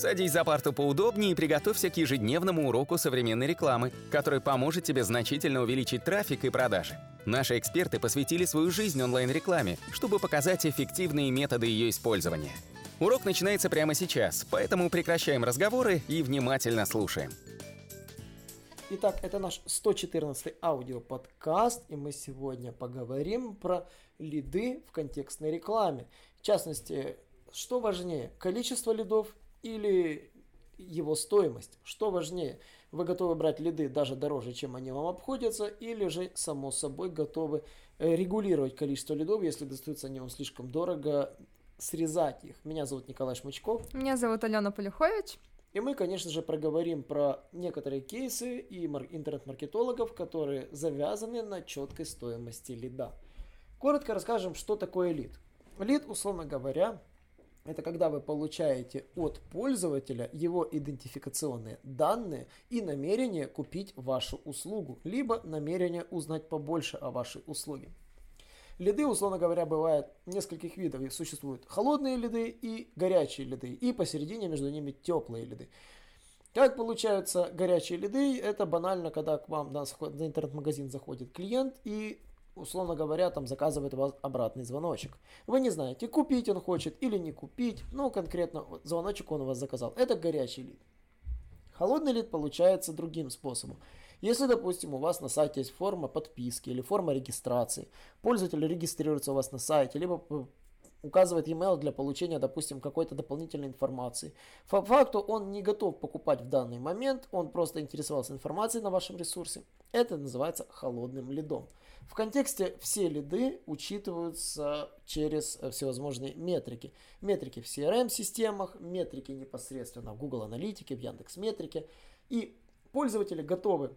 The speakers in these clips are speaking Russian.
Садись за парту поудобнее и приготовься к ежедневному уроку современной рекламы, который поможет тебе значительно увеличить трафик и продажи. Наши эксперты посвятили свою жизнь онлайн-рекламе, чтобы показать эффективные методы ее использования. Урок начинается прямо сейчас, поэтому прекращаем разговоры и внимательно слушаем. Итак, это наш 114 аудиоподкаст, и мы сегодня поговорим про лиды в контекстной рекламе. В частности, что важнее, количество лидов или его стоимость. Что важнее, вы готовы брать лиды даже дороже, чем они вам обходятся, или же, само собой, готовы э, регулировать количество лидов, если достаются они вам слишком дорого, срезать их. Меня зовут Николай Шмычков. Меня зовут Алена Полюхович. И мы, конечно же, проговорим про некоторые кейсы и интернет-маркетологов, которые завязаны на четкой стоимости лида. Коротко расскажем, что такое лид. Лид, условно говоря, это когда вы получаете от пользователя его идентификационные данные и намерение купить вашу услугу, либо намерение узнать побольше о вашей услуге. Лиды, условно говоря, бывают нескольких видов. Существуют холодные лиды и горячие лиды, и посередине между ними теплые лиды. Как получаются горячие лиды? Это банально, когда к вам на интернет-магазин заходит клиент и условно говоря, там заказывает вас обратный звоночек. Вы не знаете, купить он хочет или не купить, ну, конкретно звоночек он у вас заказал. Это горячий лид. Холодный лид получается другим способом. Если, допустим, у вас на сайте есть форма подписки или форма регистрации, пользователь регистрируется у вас на сайте, либо указывает email для получения, допустим, какой-то дополнительной информации. По факту он не готов покупать в данный момент, он просто интересовался информацией на вашем ресурсе. Это называется холодным лидом. В контексте все лиды учитываются через э, всевозможные метрики. Метрики в CRM-системах, метрики непосредственно в Google Аналитике, в Яндекс Метрике. И пользователи готовы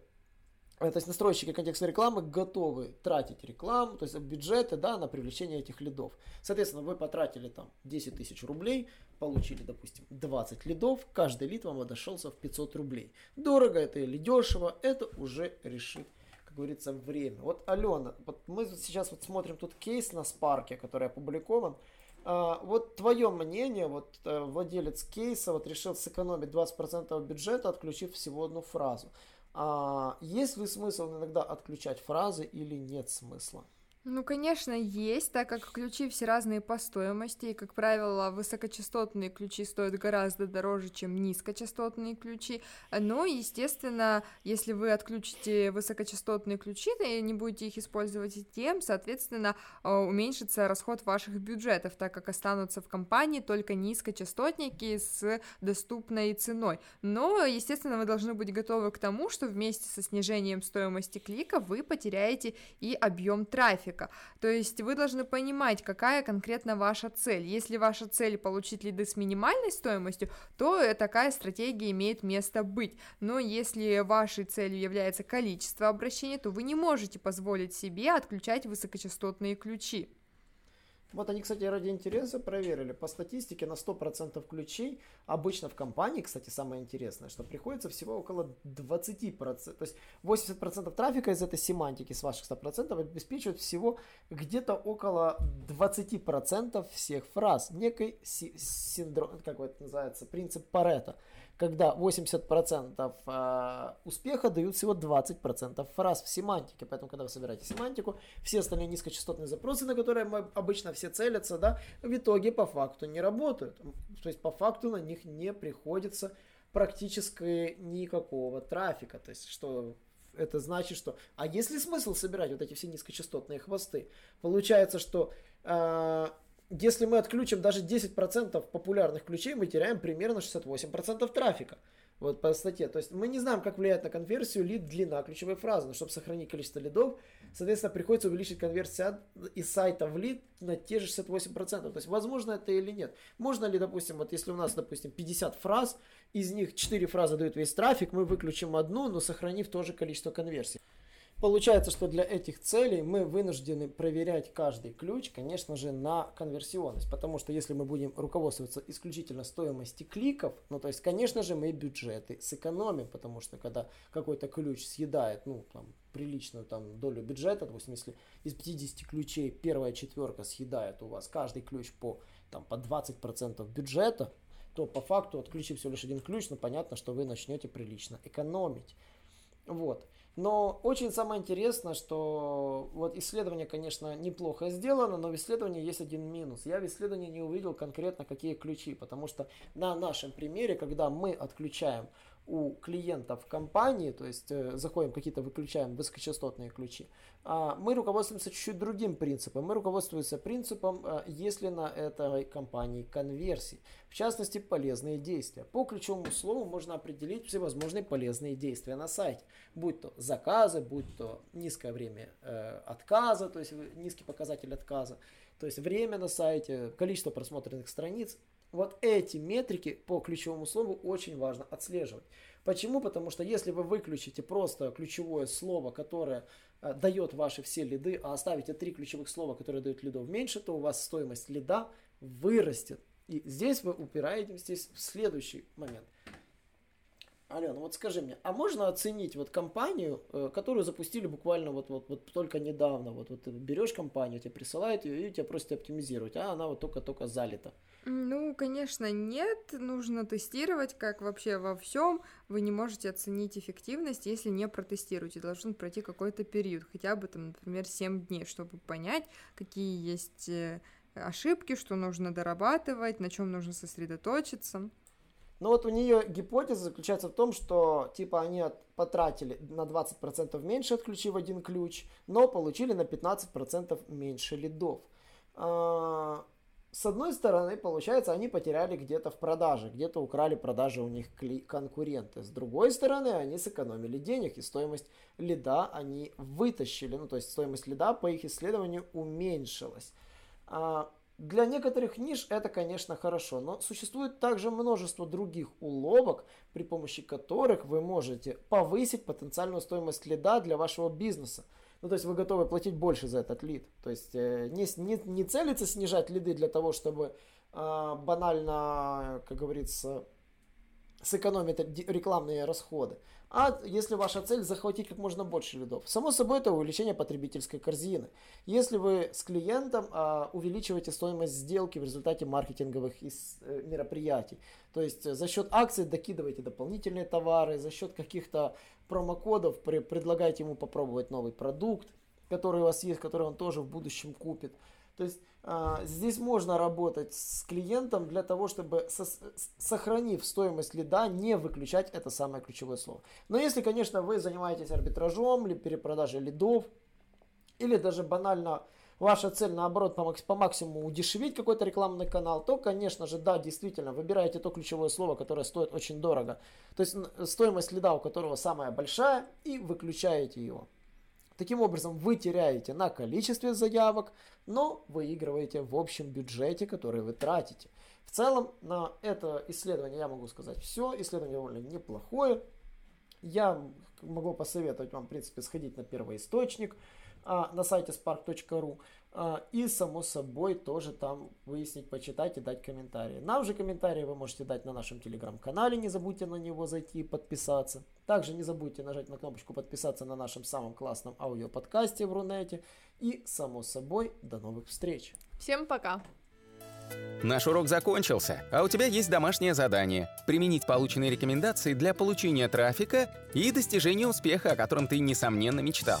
Э, то есть настройщики контекстной рекламы готовы тратить рекламу, то есть бюджеты да, на привлечение этих лидов. Соответственно, вы потратили там 10 тысяч рублей, получили, допустим, 20 лидов, каждый лид вам обошелся в 500 рублей. Дорого это или дешево, это уже решит, говорится, время. Вот, Алена, вот мы сейчас вот смотрим тут кейс на Спарке, который опубликован. А, вот твое мнение, вот э, владелец кейса вот решил сэкономить 20% бюджета, отключив всего одну фразу. А есть ли смысл иногда отключать фразы или нет смысла? Ну, конечно, есть, так как ключи все разные по стоимости, и, как правило, высокочастотные ключи стоят гораздо дороже, чем низкочастотные ключи. Но, естественно, если вы отключите высокочастотные ключи, и не будете их использовать тем, соответственно, э, уменьшится расход ваших бюджетов, так как останутся в компании только низкочастотники с доступной ценой. Но, естественно, вы должны быть готовы к тому, что вместе со снижением стоимости клика вы потеряете и объем трафика трафика. То есть вы должны понимать, какая конкретно ваша цель. Если ваша цель получить лиды с минимальной стоимостью, то такая стратегия имеет место быть. Но если вашей целью является количество обращений, то вы не можете позволить себе отключать высокочастотные ключи. Вот они, кстати, ради интереса проверили. По статистике на 100% ключей, обычно в компании, кстати, самое интересное, что приходится всего около 20%. То есть 80% трафика из этой семантики с ваших 100% обеспечивают всего где-то около 20% всех фраз. Некий синдром, как это называется, принцип Паретта когда 80% э, успеха дают всего 20% фраз в семантике. Поэтому, когда вы собираете семантику, все остальные низкочастотные запросы, на которые мы обычно все целятся, да, в итоге по факту не работают. То есть по факту на них не приходится практически никакого трафика. То есть что это значит, что... А есть ли смысл собирать вот эти все низкочастотные хвосты? Получается, что э, если мы отключим даже 10% популярных ключей, мы теряем примерно 68% трафика. Вот по статье. То есть мы не знаем, как влияет на конверсию лид длина ключевой фразы. Но чтобы сохранить количество лидов, соответственно, приходится увеличить конверсию из сайта в лид на те же 68%. То есть возможно это или нет. Можно ли, допустим, вот если у нас, допустим, 50 фраз, из них 4 фразы дают весь трафик, мы выключим одну, но сохранив тоже количество конверсий. Получается, что для этих целей мы вынуждены проверять каждый ключ, конечно же, на конверсионность. Потому что если мы будем руководствоваться исключительно стоимостью кликов, ну то есть, конечно же, мы бюджеты сэкономим, потому что когда какой-то ключ съедает, ну, там, приличную там долю бюджета, допустим, если из 50 ключей первая четверка съедает у вас каждый ключ по, там, по 20% бюджета, то по факту, отключив всего лишь один ключ, ну понятно, что вы начнете прилично экономить. Вот. Но очень самое интересное, что вот исследование, конечно, неплохо сделано, но в исследовании есть один минус. Я в исследовании не увидел конкретно, какие ключи, потому что на нашем примере, когда мы отключаем у клиентов компании, то есть э, заходим какие-то, выключаем высокочастотные ключи, а мы руководствуемся чуть-чуть другим принципом. Мы руководствуемся принципом, э, если на этой компании конверсии. В частности, полезные действия. По ключевому слову можно определить всевозможные полезные действия на сайте. Будь то заказы, будь то низкое время э, отказа, то есть низкий показатель отказа, то есть время на сайте, количество просмотренных страниц вот эти метрики по ключевому слову очень важно отслеживать. Почему? Потому что если вы выключите просто ключевое слово, которое э, дает ваши все лиды, а оставите три ключевых слова, которые дают лидов меньше, то у вас стоимость лида вырастет. И здесь вы упираетесь в следующий момент. Алена, вот скажи мне, а можно оценить вот компанию, э, которую запустили буквально вот, вот, вот только недавно? Вот, вот ты берешь компанию, тебе присылают ее и тебя просят оптимизировать, а она вот только-только залита. Ну, конечно, нет. Нужно тестировать, как вообще во всем. Вы не можете оценить эффективность, если не протестируете. Должен пройти какой-то период, хотя бы там, например, 7 дней, чтобы понять, какие есть э, ошибки, что нужно дорабатывать, на чем нужно сосредоточиться. Ну вот у нее гипотеза заключается в том, что типа они потратили на 20% меньше, отключив один ключ, но получили на 15% меньше лидов. А, с одной стороны, получается, они потеряли где-то в продаже, где-то украли продажи у них конкуренты. С другой стороны, они сэкономили денег, и стоимость лида они вытащили. Ну, то есть стоимость лида по их исследованию уменьшилась. А, для некоторых ниш это, конечно, хорошо, но существует также множество других уловок, при помощи которых вы можете повысить потенциальную стоимость лида для вашего бизнеса. Ну, то есть вы готовы платить больше за этот лид. То есть э, не, не, не целится снижать лиды для того, чтобы э, банально, как говорится, сэкономить рекламные расходы, а если ваша цель захватить как можно больше лидов. Само собой, это увеличение потребительской корзины. Если вы с клиентом а, увеличиваете стоимость сделки в результате маркетинговых из, э, мероприятий, то есть за счет акций докидываете дополнительные товары, за счет каких-то промокодов при, предлагаете ему попробовать новый продукт, который у вас есть, который он тоже в будущем купит. То есть а, здесь можно работать с клиентом для того, чтобы сохранив стоимость лида, не выключать это самое ключевое слово. Но если, конечно, вы занимаетесь арбитражом или перепродажей лидов, или даже банально ваша цель наоборот по, по максимуму удешевить какой-то рекламный канал, то, конечно же, да, действительно, выбираете то ключевое слово, которое стоит очень дорого. То есть стоимость лида, у которого самая большая, и выключаете его. Таким образом, вы теряете на количестве заявок, но выигрываете в общем бюджете, который вы тратите. В целом, на это исследование я могу сказать все. Исследование довольно неплохое. Я могу посоветовать вам, в принципе, сходить на первый источник а, на сайте spark.ru. А, и, само собой, тоже там выяснить, почитать и дать комментарии. Нам же комментарии вы можете дать на нашем телеграм-канале, не забудьте на него зайти и подписаться. Также не забудьте нажать на кнопочку подписаться на нашем самом классном аудиоподкасте в Рунете. И, само собой, до новых встреч. Всем пока! Наш урок закончился, а у тебя есть домашнее задание – применить полученные рекомендации для получения трафика и достижения успеха, о котором ты, несомненно, мечтал.